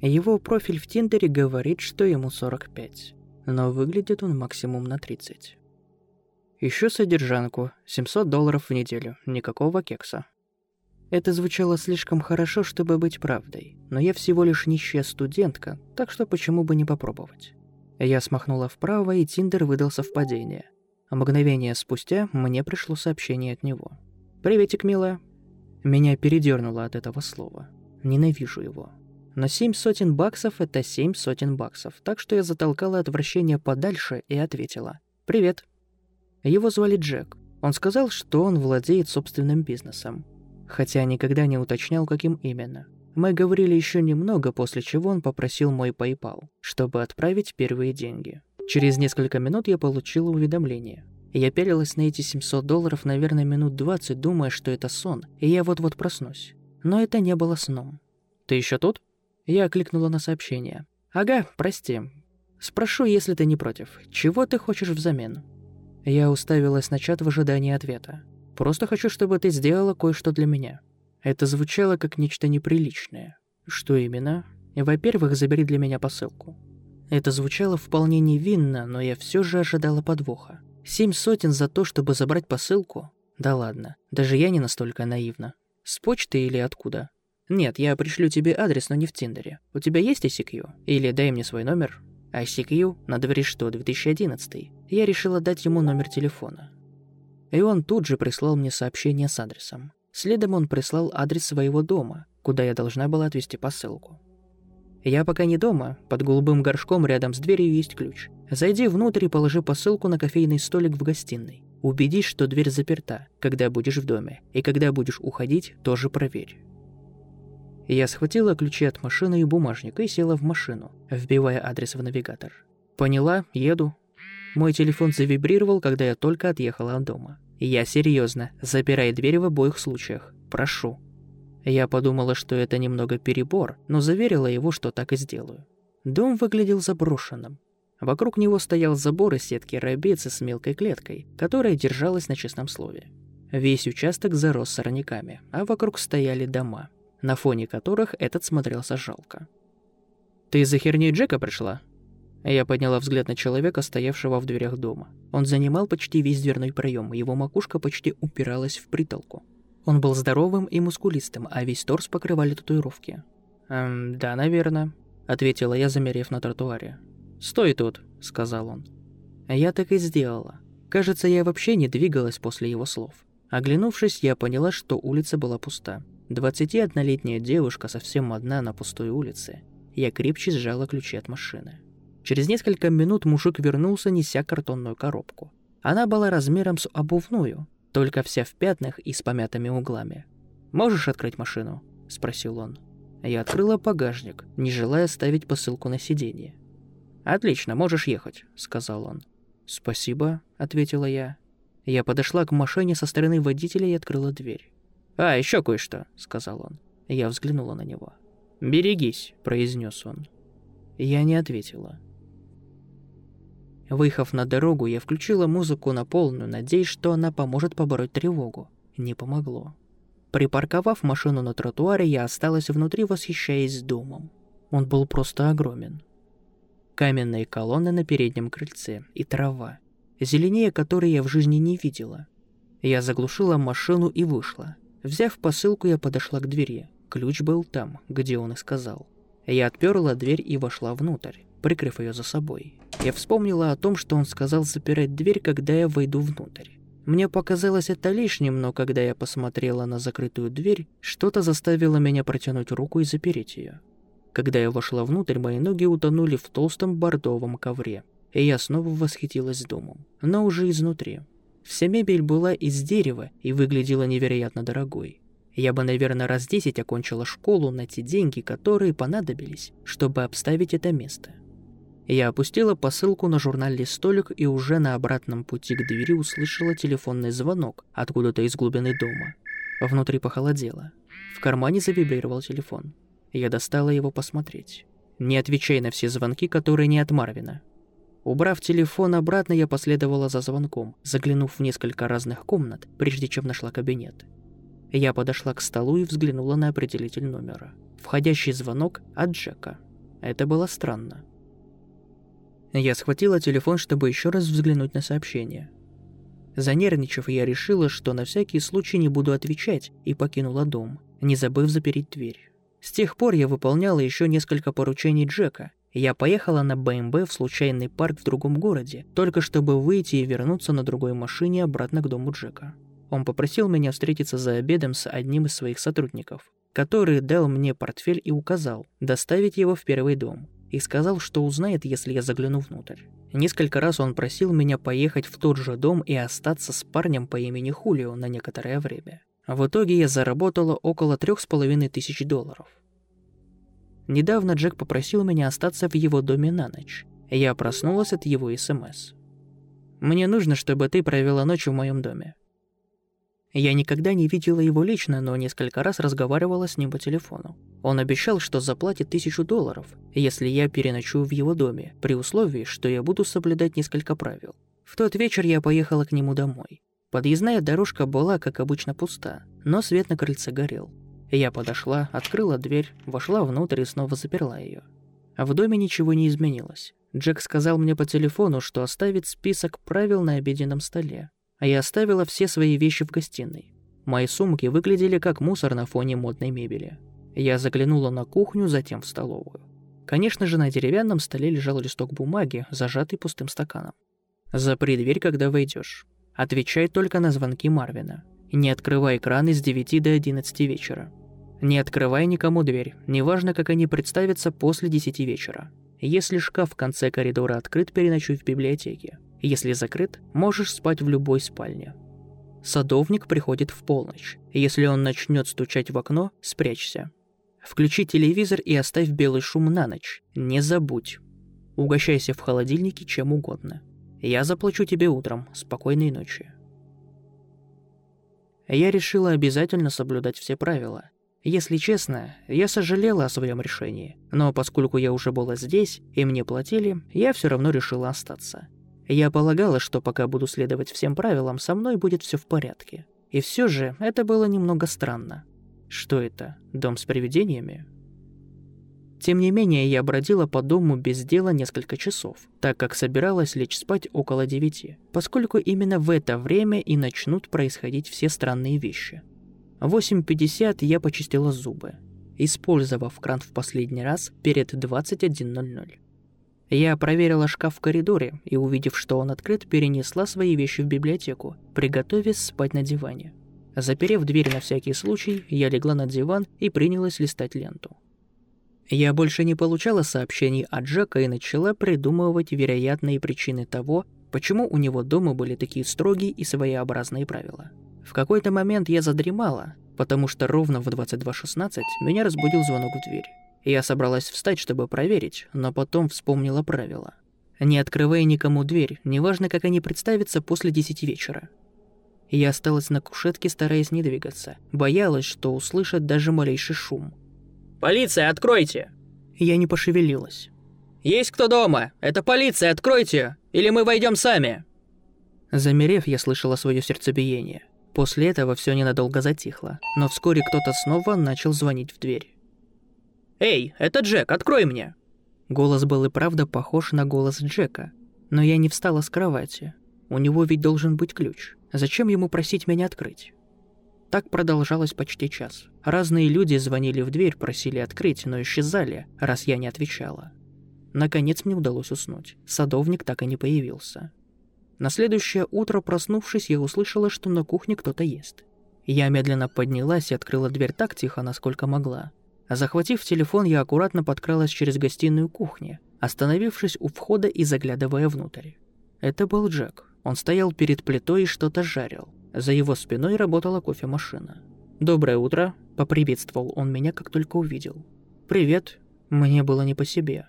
Его профиль в Тиндере говорит, что ему 45, но выглядит он максимум на 30. Ищу содержанку, 700 долларов в неделю, никакого кекса. Это звучало слишком хорошо, чтобы быть правдой, но я всего лишь нищая студентка, так что почему бы не попробовать? Я смахнула вправо, и Тиндер выдал совпадение. Мгновение спустя мне пришло сообщение от него. «Приветик, милая». Меня передернуло от этого слова. Ненавижу его. Но семь сотен баксов — это семь сотен баксов, так что я затолкала отвращение подальше и ответила. «Привет». Его звали Джек. Он сказал, что он владеет собственным бизнесом. Хотя никогда не уточнял, каким именно. Мы говорили еще немного, после чего он попросил мой PayPal, чтобы отправить первые деньги. Через несколько минут я получила уведомление. Я пялилась на эти 700 долларов, наверное, минут 20, думая, что это сон, и я вот-вот проснусь. Но это не было сном. «Ты еще тут?» Я кликнула на сообщение. «Ага, прости. Спрошу, если ты не против. Чего ты хочешь взамен?» Я уставилась на чат в ожидании ответа. «Просто хочу, чтобы ты сделала кое-что для меня». Это звучало как нечто неприличное. Что именно? Во-первых, забери для меня посылку. Это звучало вполне невинно, но я все же ожидала подвоха. Семь сотен за то, чтобы забрать посылку? Да ладно, даже я не настолько наивна. С почты или откуда? «Нет, я пришлю тебе адрес, но не в Тиндере. У тебя есть ICQ? Или дай мне свой номер?» ICQ, надо говорить, что 2011 Я решила дать ему номер телефона. И он тут же прислал мне сообщение с адресом. Следом он прислал адрес своего дома, куда я должна была отвезти посылку. «Я пока не дома, под голубым горшком рядом с дверью есть ключ. Зайди внутрь и положи посылку на кофейный столик в гостиной. Убедись, что дверь заперта, когда будешь в доме, и когда будешь уходить, тоже проверь. Я схватила ключи от машины и бумажник и села в машину, вбивая адрес в навигатор. Поняла, еду. Мой телефон завибрировал, когда я только отъехала от дома. Я серьезно, запирай дверь в обоих случаях. Прошу. Я подумала, что это немного перебор, но заверила его, что так и сделаю. Дом выглядел заброшенным. Вокруг него стоял забор из сетки рабицы с мелкой клеткой, которая держалась на честном слове. Весь участок зарос сорняками, а вокруг стояли дома – на фоне которых этот смотрелся жалко. «Ты из-за херни Джека пришла?» Я подняла взгляд на человека, стоявшего в дверях дома. Он занимал почти весь дверной проем, его макушка почти упиралась в притолку. Он был здоровым и мускулистым, а весь торс покрывали татуировки. «Эм, да, наверное», — ответила я, замерев на тротуаре. «Стой тут», — сказал он. Я так и сделала. Кажется, я вообще не двигалась после его слов. Оглянувшись, я поняла, что улица была пуста. 21-летняя девушка совсем одна на пустой улице. Я крепче сжала ключи от машины. Через несколько минут мужик вернулся, неся картонную коробку. Она была размером с обувную, только вся в пятнах и с помятыми углами. «Можешь открыть машину?» – спросил он. Я открыла багажник, не желая ставить посылку на сиденье. «Отлично, можешь ехать», – сказал он. «Спасибо», – ответила я. Я подошла к машине со стороны водителя и открыла дверь. «А, еще кое-что», — сказал он. Я взглянула на него. «Берегись», — произнес он. Я не ответила. Выехав на дорогу, я включила музыку на полную, надеясь, что она поможет побороть тревогу. Не помогло. Припарковав машину на тротуаре, я осталась внутри, восхищаясь домом. Он был просто огромен. Каменные колонны на переднем крыльце и трава, зеленее которой я в жизни не видела. Я заглушила машину и вышла. Взяв посылку, я подошла к двери. Ключ был там, где он и сказал. Я отперла дверь и вошла внутрь, прикрыв ее за собой. Я вспомнила о том, что он сказал запирать дверь, когда я войду внутрь. Мне показалось это лишним, но когда я посмотрела на закрытую дверь, что-то заставило меня протянуть руку и запереть ее. Когда я вошла внутрь, мои ноги утонули в толстом бордовом ковре, и я снова восхитилась домом, но уже изнутри. Вся мебель была из дерева и выглядела невероятно дорогой. Я бы, наверное, раз десять окончила школу на те деньги, которые понадобились, чтобы обставить это место. Я опустила посылку на журнальный столик и уже на обратном пути к двери услышала телефонный звонок откуда-то из глубины дома. Внутри похолодело. В кармане завибрировал телефон. Я достала его посмотреть. Не отвечай на все звонки, которые не от Марвина. Убрав телефон обратно, я последовала за звонком, заглянув в несколько разных комнат, прежде чем нашла кабинет. Я подошла к столу и взглянула на определитель номера. Входящий звонок от Джека. Это было странно. Я схватила телефон, чтобы еще раз взглянуть на сообщение. Занервничав, я решила, что на всякий случай не буду отвечать, и покинула дом, не забыв запереть дверь. С тех пор я выполняла еще несколько поручений Джека. Я поехала на БМБ в случайный парк в другом городе, только чтобы выйти и вернуться на другой машине обратно к дому Джека. Он попросил меня встретиться за обедом с одним из своих сотрудников, который дал мне портфель и указал доставить его в первый дом, и сказал, что узнает, если я загляну внутрь. Несколько раз он просил меня поехать в тот же дом и остаться с парнем по имени Хулио на некоторое время. В итоге я заработала около трех с половиной тысяч долларов. Недавно Джек попросил меня остаться в его доме на ночь. Я проснулась от его СМС. «Мне нужно, чтобы ты провела ночь в моем доме. Я никогда не видела его лично, но несколько раз разговаривала с ним по телефону. Он обещал, что заплатит тысячу долларов, если я переночую в его доме, при условии, что я буду соблюдать несколько правил. В тот вечер я поехала к нему домой. Подъездная дорожка была, как обычно, пуста, но свет на крыльце горел. Я подошла, открыла дверь, вошла внутрь и снова заперла ее. В доме ничего не изменилось. Джек сказал мне по телефону, что оставит список правил на обеденном столе, а я оставила все свои вещи в гостиной. Мои сумки выглядели как мусор на фоне модной мебели. Я заглянула на кухню, затем в столовую. Конечно же, на деревянном столе лежал листок бумаги, зажатый пустым стаканом. «Запри дверь, когда войдешь. Отвечай только на звонки Марвина. Не открывай экраны с 9 до 11 вечера. Не открывай никому дверь, неважно, как они представятся после 10 вечера. Если шкаф в конце коридора открыт, переночуй в библиотеке. Если закрыт, можешь спать в любой спальне. Садовник приходит в полночь. Если он начнет стучать в окно, спрячься. Включи телевизор и оставь белый шум на ночь. Не забудь. Угощайся в холодильнике чем угодно. Я заплачу тебе утром. Спокойной ночи. Я решила обязательно соблюдать все правила. Если честно, я сожалела о своем решении, но поскольку я уже была здесь и мне платили, я все равно решила остаться. Я полагала, что пока буду следовать всем правилам, со мной будет все в порядке. И все же это было немного странно. Что это? Дом с привидениями? Тем не менее, я бродила по дому без дела несколько часов, так как собиралась лечь спать около девяти, поскольку именно в это время и начнут происходить все странные вещи. В 8.50 я почистила зубы, использовав кран в последний раз перед 21.00. Я проверила шкаф в коридоре и, увидев, что он открыт, перенесла свои вещи в библиотеку, приготовясь спать на диване. Заперев дверь на всякий случай, я легла на диван и принялась листать ленту. Я больше не получала сообщений от Джека и начала придумывать вероятные причины того, почему у него дома были такие строгие и своеобразные правила. В какой-то момент я задремала, потому что ровно в 22.16 меня разбудил звонок в дверь. Я собралась встать, чтобы проверить, но потом вспомнила правила. Не открывай никому дверь, неважно, как они представятся после десяти вечера. Я осталась на кушетке, стараясь не двигаться. Боялась, что услышат даже малейший шум. «Полиция, откройте!» Я не пошевелилась. «Есть кто дома? Это полиция, откройте! Или мы войдем сами!» Замерев, я слышала свое сердцебиение. После этого все ненадолго затихло, но вскоре кто-то снова начал звонить в дверь. «Эй, это Джек, открой мне!» Голос был и правда похож на голос Джека, но я не встала с кровати. У него ведь должен быть ключ. Зачем ему просить меня открыть? Так продолжалось почти час. Разные люди звонили в дверь, просили открыть, но исчезали, раз я не отвечала. Наконец мне удалось уснуть. Садовник так и не появился. На следующее утро, проснувшись, я услышала, что на кухне кто-то ест. Я медленно поднялась и открыла дверь так тихо, насколько могла. Захватив телефон, я аккуратно подкралась через гостиную кухни, остановившись у входа и заглядывая внутрь. Это был Джек. Он стоял перед плитой и что-то жарил. За его спиной работала кофемашина. «Доброе утро», — поприветствовал он меня, как только увидел. «Привет». Мне было не по себе.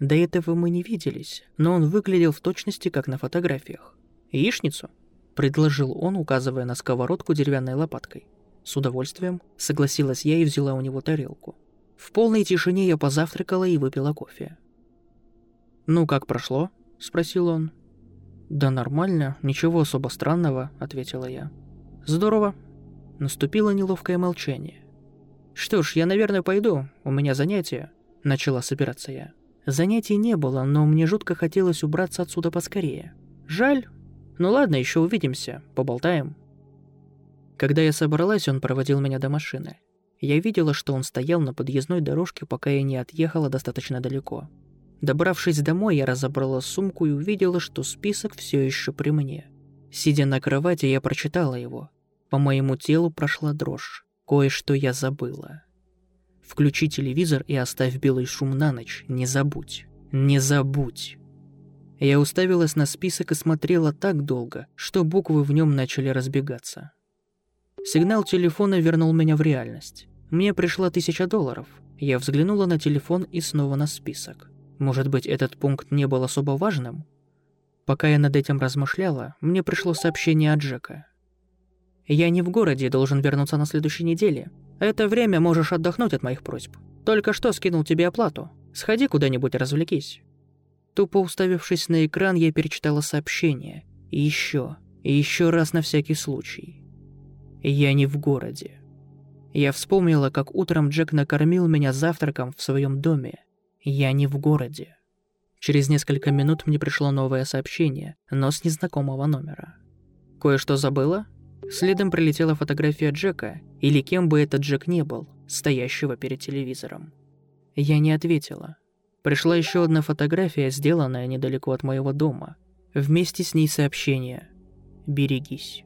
До этого мы не виделись, но он выглядел в точности, как на фотографиях. «Яичницу?» — предложил он, указывая на сковородку деревянной лопаткой. С удовольствием согласилась я и взяла у него тарелку. В полной тишине я позавтракала и выпила кофе. «Ну, как прошло?» – спросил он. «Да нормально, ничего особо странного», – ответила я. «Здорово». Наступило неловкое молчание. «Что ж, я, наверное, пойду, у меня занятие». Начала собираться я. Занятий не было, но мне жутко хотелось убраться отсюда поскорее. Жаль. Ну ладно, еще увидимся, поболтаем. Когда я собралась, он проводил меня до машины. Я видела, что он стоял на подъездной дорожке, пока я не отъехала достаточно далеко. Добравшись домой, я разобрала сумку и увидела, что список все еще при мне. Сидя на кровати, я прочитала его. По моему телу прошла дрожь. Кое-что я забыла. Включи телевизор и оставь белый шум на ночь. Не забудь. Не забудь. Я уставилась на список и смотрела так долго, что буквы в нем начали разбегаться. Сигнал телефона вернул меня в реальность. Мне пришла тысяча долларов. Я взглянула на телефон и снова на список. Может быть, этот пункт не был особо важным? Пока я над этим размышляла, мне пришло сообщение от Джека. «Я не в городе, должен вернуться на следующей неделе. Это время можешь отдохнуть от моих просьб. Только что скинул тебе оплату. Сходи куда-нибудь развлекись». Тупо уставившись на экран, я перечитала сообщение. И еще, и еще раз на всякий случай. Я не в городе. Я вспомнила, как утром Джек накормил меня завтраком в своем доме. Я не в городе. Через несколько минут мне пришло новое сообщение, но с незнакомого номера. Кое-что забыла? Следом прилетела фотография Джека, или кем бы этот Джек не был, стоящего перед телевизором. Я не ответила. Пришла еще одна фотография, сделанная недалеко от моего дома. Вместе с ней сообщение «Берегись».